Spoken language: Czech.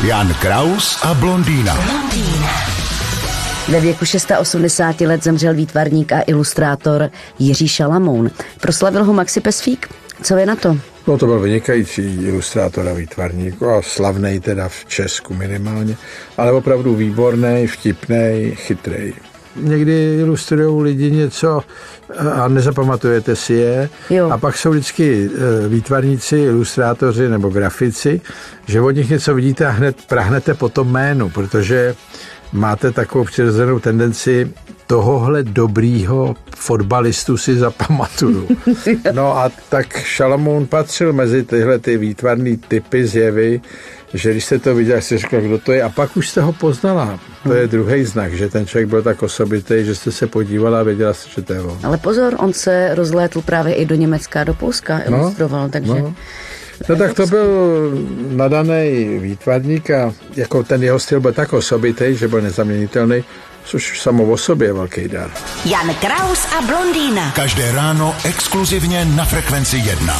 Jan Kraus a blondýna. Ve věku 680 let zemřel výtvarník a ilustrátor Jiří Šalamoun. Proslavil ho Maxi Pesfík? Co je na to? No to byl vynikající ilustrátor a výtvarník a slavný teda v Česku minimálně, ale opravdu výborný, vtipný, chytrý. Někdy ilustrují lidi něco a nezapamatujete si je. Jo. A pak jsou vždycky eh, výtvarníci, ilustrátoři nebo grafici, že od nich něco vidíte a hned prahnete po tom jménu, protože máte takovou přirozenou tendenci tohohle dobrýho fotbalistu si zapamatuju. No a tak Šalamoun patřil mezi tyhle ty výtvarné typy zjevy, že když jste to viděl, jste řekl, kdo to je, a pak už jste ho poznala. To je druhý znak, že ten člověk byl tak osobitý, že jste se podívala a věděla jste, že to je on. Ale pozor, on se rozlétl právě i do Německa, do Polska, ilustroval, takže... No. No tak to byl nadaný výtvarník a jako ten jeho styl byl tak osobitý, že byl nezaměnitelný, což samo o sobě je velký dar. Jan Kraus a blondýna. Každé ráno exkluzivně na Frekvenci 1.